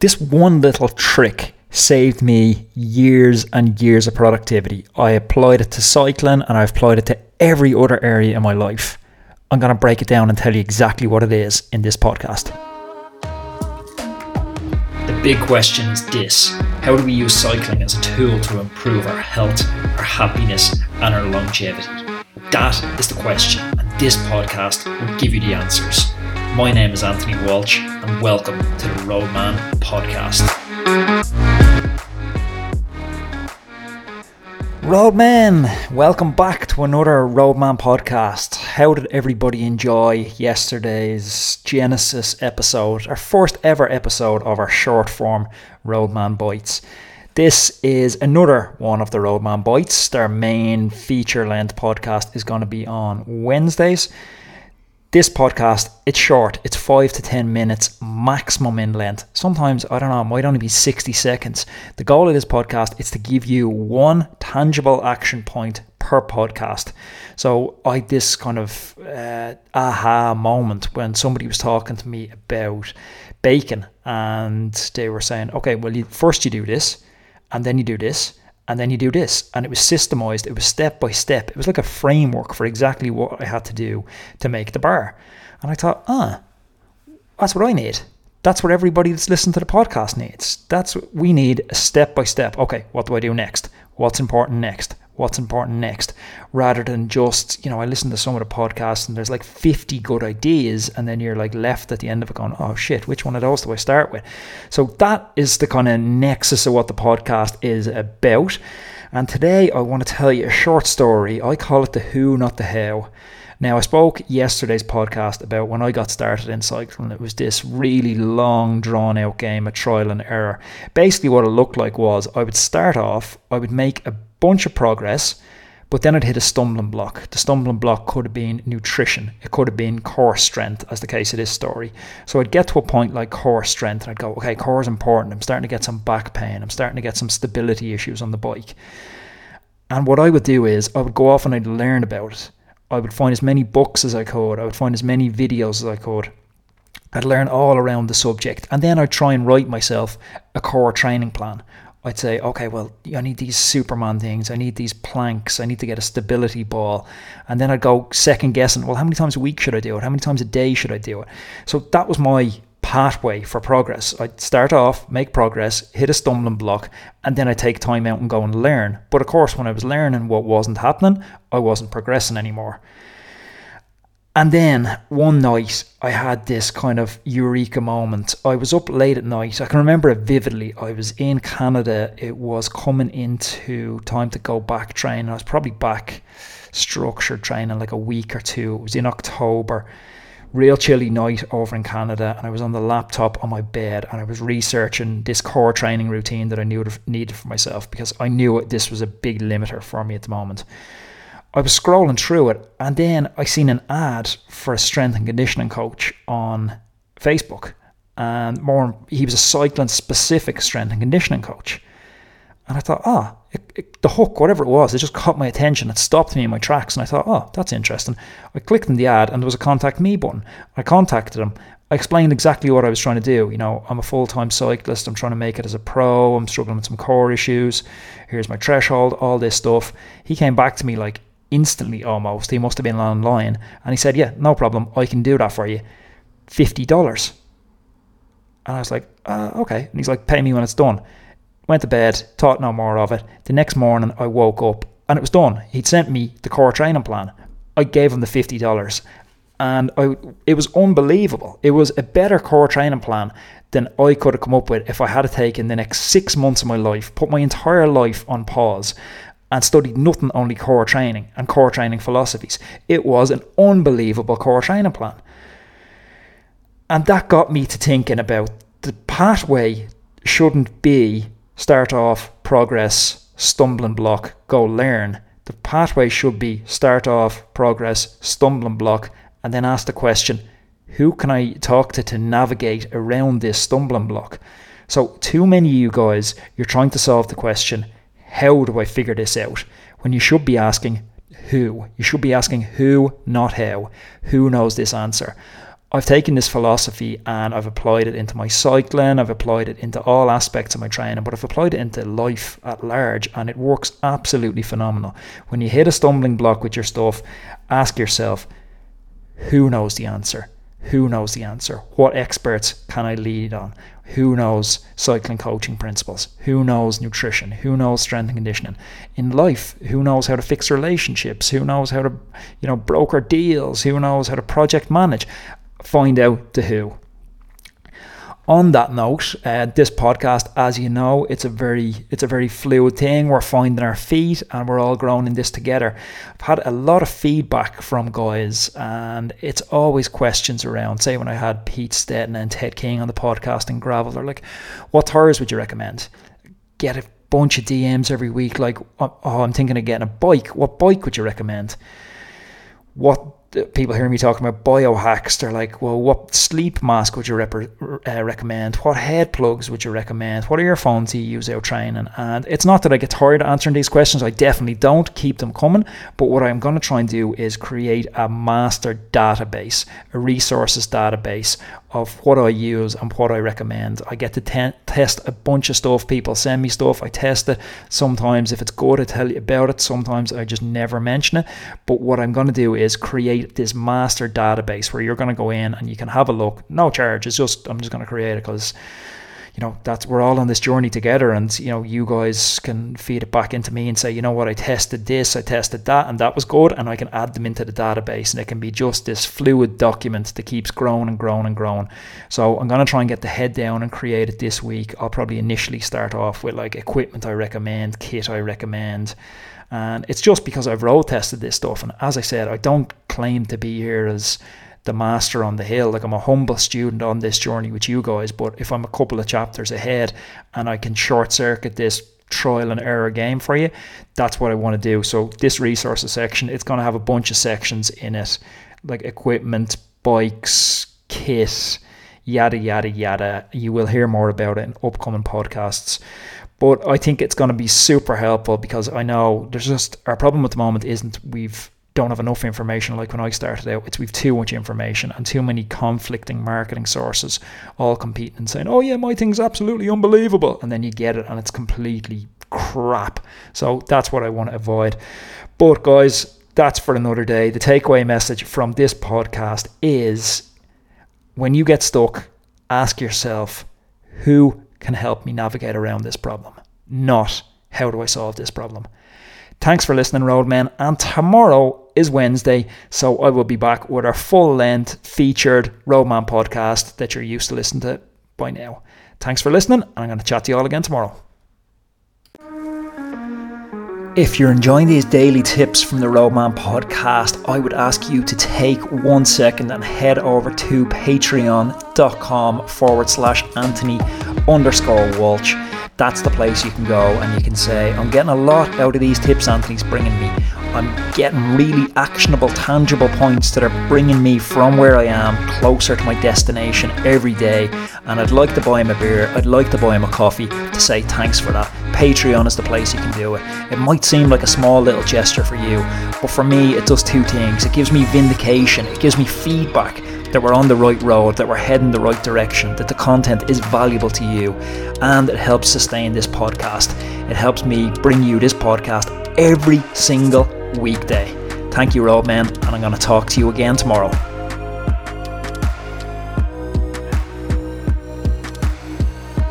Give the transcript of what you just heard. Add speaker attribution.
Speaker 1: This one little trick saved me years and years of productivity. I applied it to cycling and I applied it to every other area in my life. I'm going to break it down and tell you exactly what it is in this podcast. The big question is this How do we use cycling as a tool to improve our health, our happiness, and our longevity? That is the question, and this podcast will give you the answers. My name is Anthony Walsh, and welcome to the Roadman Podcast. Roadman, welcome back to another Roadman podcast. How did everybody enjoy yesterday's Genesis episode, our first ever episode of our short form Roadman Bites? This is another one of the Roadman Bites. Their main feature length podcast is going to be on Wednesdays. This podcast, it's short, it's five to 10 minutes maximum in length. Sometimes, I don't know, it might only be 60 seconds. The goal of this podcast is to give you one tangible action point per podcast. So I had this kind of uh, aha moment when somebody was talking to me about bacon and they were saying, okay, well, you, first you do this and then you do this and then you do this. And it was systemized, it was step by step. It was like a framework for exactly what I had to do to make the bar. And I thought, ah, that's what I need. That's what everybody that's listening to the podcast needs. That's what we need a step by step. Okay, what do I do next? What's important next? What's important next rather than just you know i listen to some of the podcasts and there's like 50 good ideas and then you're like left at the end of it going oh shit which one of those do i start with? So that is the kind of nexus of what the podcast is about. And today i want to tell you a short story. I call it the who not the how now, I spoke yesterday's podcast about when I got started in cycling. It was this really long, drawn out game of trial and error. Basically, what it looked like was I would start off, I would make a bunch of progress, but then I'd hit a stumbling block. The stumbling block could have been nutrition, it could have been core strength, as the case of this story. So I'd get to a point like core strength, and I'd go, okay, core is important. I'm starting to get some back pain, I'm starting to get some stability issues on the bike. And what I would do is I would go off and I'd learn about it. I would find as many books as I could, I would find as many videos as I could. I'd learn all around the subject, and then I'd try and write myself a core training plan. I'd say, okay, well, I need these Superman things. I need these planks. I need to get a stability ball. And then I'd go second guessing, well, how many times a week should I do it? How many times a day should I do it? So that was my pathway for progress. I'd start off, make progress, hit a stumbling block, and then I take time out and go and learn. But of course, when I was learning what wasn't happening, I wasn't progressing anymore. And then one night I had this kind of eureka moment. I was up late at night. I can remember it vividly. I was in Canada. It was coming into time to go back training. I was probably back structured training like a week or two. It was in October. Real chilly night over in Canada, and I was on the laptop on my bed and I was researching this core training routine that I knew needed for myself because I knew this was a big limiter for me at the moment. I was scrolling through it and then I seen an ad for a strength and conditioning coach on Facebook. And more, he was a cycling specific strength and conditioning coach. And I thought, ah, oh, the hook, whatever it was, it just caught my attention. It stopped me in my tracks. And I thought, oh, that's interesting. I clicked on the ad and there was a contact me button. I contacted him. I explained exactly what I was trying to do. You know, I'm a full time cyclist. I'm trying to make it as a pro. I'm struggling with some core issues. Here's my threshold, all this stuff. He came back to me like instantly almost. He must have been online. And he said, Yeah, no problem. I can do that for you. $50. And I was like, uh, Okay. And he's like, Pay me when it's done. Went to bed, thought no more of it. The next morning, I woke up and it was done. He'd sent me the core training plan. I gave him the $50. And I, it was unbelievable. It was a better core training plan than I could have come up with if I had taken the next six months of my life, put my entire life on pause, and studied nothing only core training and core training philosophies. It was an unbelievable core training plan. And that got me to thinking about the pathway shouldn't be start off, progress, stumbling block, go learn. The pathway should be start off, progress, stumbling block, and then ask the question who can I talk to to navigate around this stumbling block? So, too many of you guys, you're trying to solve the question how do I figure this out? When you should be asking who. You should be asking who, not how. Who knows this answer? I've taken this philosophy and I've applied it into my cycling, I've applied it into all aspects of my training, but I've applied it into life at large and it works absolutely phenomenal. When you hit a stumbling block with your stuff, ask yourself, who knows the answer? Who knows the answer? What experts can I lead on? Who knows cycling coaching principles? Who knows nutrition? Who knows strength and conditioning? In life, who knows how to fix relationships? Who knows how to, you know, broker deals? Who knows how to project manage? Find out the who on that note, uh, this podcast, as you know, it's a very it's a very fluid thing. We're finding our feet, and we're all growing in this together. I've had a lot of feedback from guys, and it's always questions around. Say when I had Pete Stetina and Ted King on the podcast in gravel, they're like, "What tires would you recommend?" Get a bunch of DMs every week, like, "Oh, I'm thinking of getting a bike. What bike would you recommend?" What people hear me talking about biohacks, they're like, well, what sleep mask would you rep- uh, recommend? What head plugs would you recommend? What are earphones do you use out training? And it's not that I get tired of answering these questions. I definitely don't. Keep them coming. But what I'm going to try and do is create a master database, a resources database of what I use and what I recommend. I get to te- test a bunch of stuff. People send me stuff. I test it. Sometimes, if it's good, I tell you about it. Sometimes I just never mention it. But what I'm going to do is create this master database where you're going to go in and you can have a look. No charge. It's just, I'm just going to create it because you know that's we're all on this journey together and you know you guys can feed it back into me and say you know what? I tested this I tested that and that was good and I can add them into the database and it can be just this fluid document that keeps growing and growing and growing. So I'm going to try and get the head down and create it this week. I'll probably initially start off with like equipment I recommend kit I recommend and it's just because I've road tested this stuff and as I said I don't claim to be here as the master on the hill. Like I'm a humble student on this journey with you guys, but if I'm a couple of chapters ahead and I can short circuit this trial and error game for you, that's what I want to do. So this resources section, it's going to have a bunch of sections in it, like equipment, bikes, kit, yada yada yada. You will hear more about it in upcoming podcasts. But I think it's going to be super helpful because I know there's just our problem at the moment isn't we've don't have enough information like when I started out. It's we've too much information and too many conflicting marketing sources all competing and saying, Oh yeah, my thing's absolutely unbelievable and then you get it and it's completely crap. So that's what I want to avoid. But guys, that's for another day. The takeaway message from this podcast is when you get stuck, ask yourself, who can help me navigate around this problem? Not how do I solve this problem? Thanks for listening, Roadmen. And tomorrow is Wednesday, so I will be back with our full length featured Roadman podcast that you're used to listening to by now. Thanks for listening, and I'm going to chat to you all again tomorrow. If you're enjoying these daily tips from the Roadman podcast, I would ask you to take one second and head over to patreon.com forward slash Anthony underscore Walsh that's the place you can go and you can say, I'm getting a lot out of these tips Anthony's bringing me. I'm getting really actionable, tangible points that are bringing me from where I am closer to my destination every day. And I'd like to buy him a beer, I'd like to buy him a coffee to say thanks for that. Patreon is the place you can do it. It might seem like a small little gesture for you, but for me, it does two things. It gives me vindication, it gives me feedback that we're on the right road, that we're heading the right direction, that the content is valuable to you, and it helps sustain this podcast. It helps me bring you this podcast every single weekday. Thank you, Roadman, and I'm going to talk to you again tomorrow.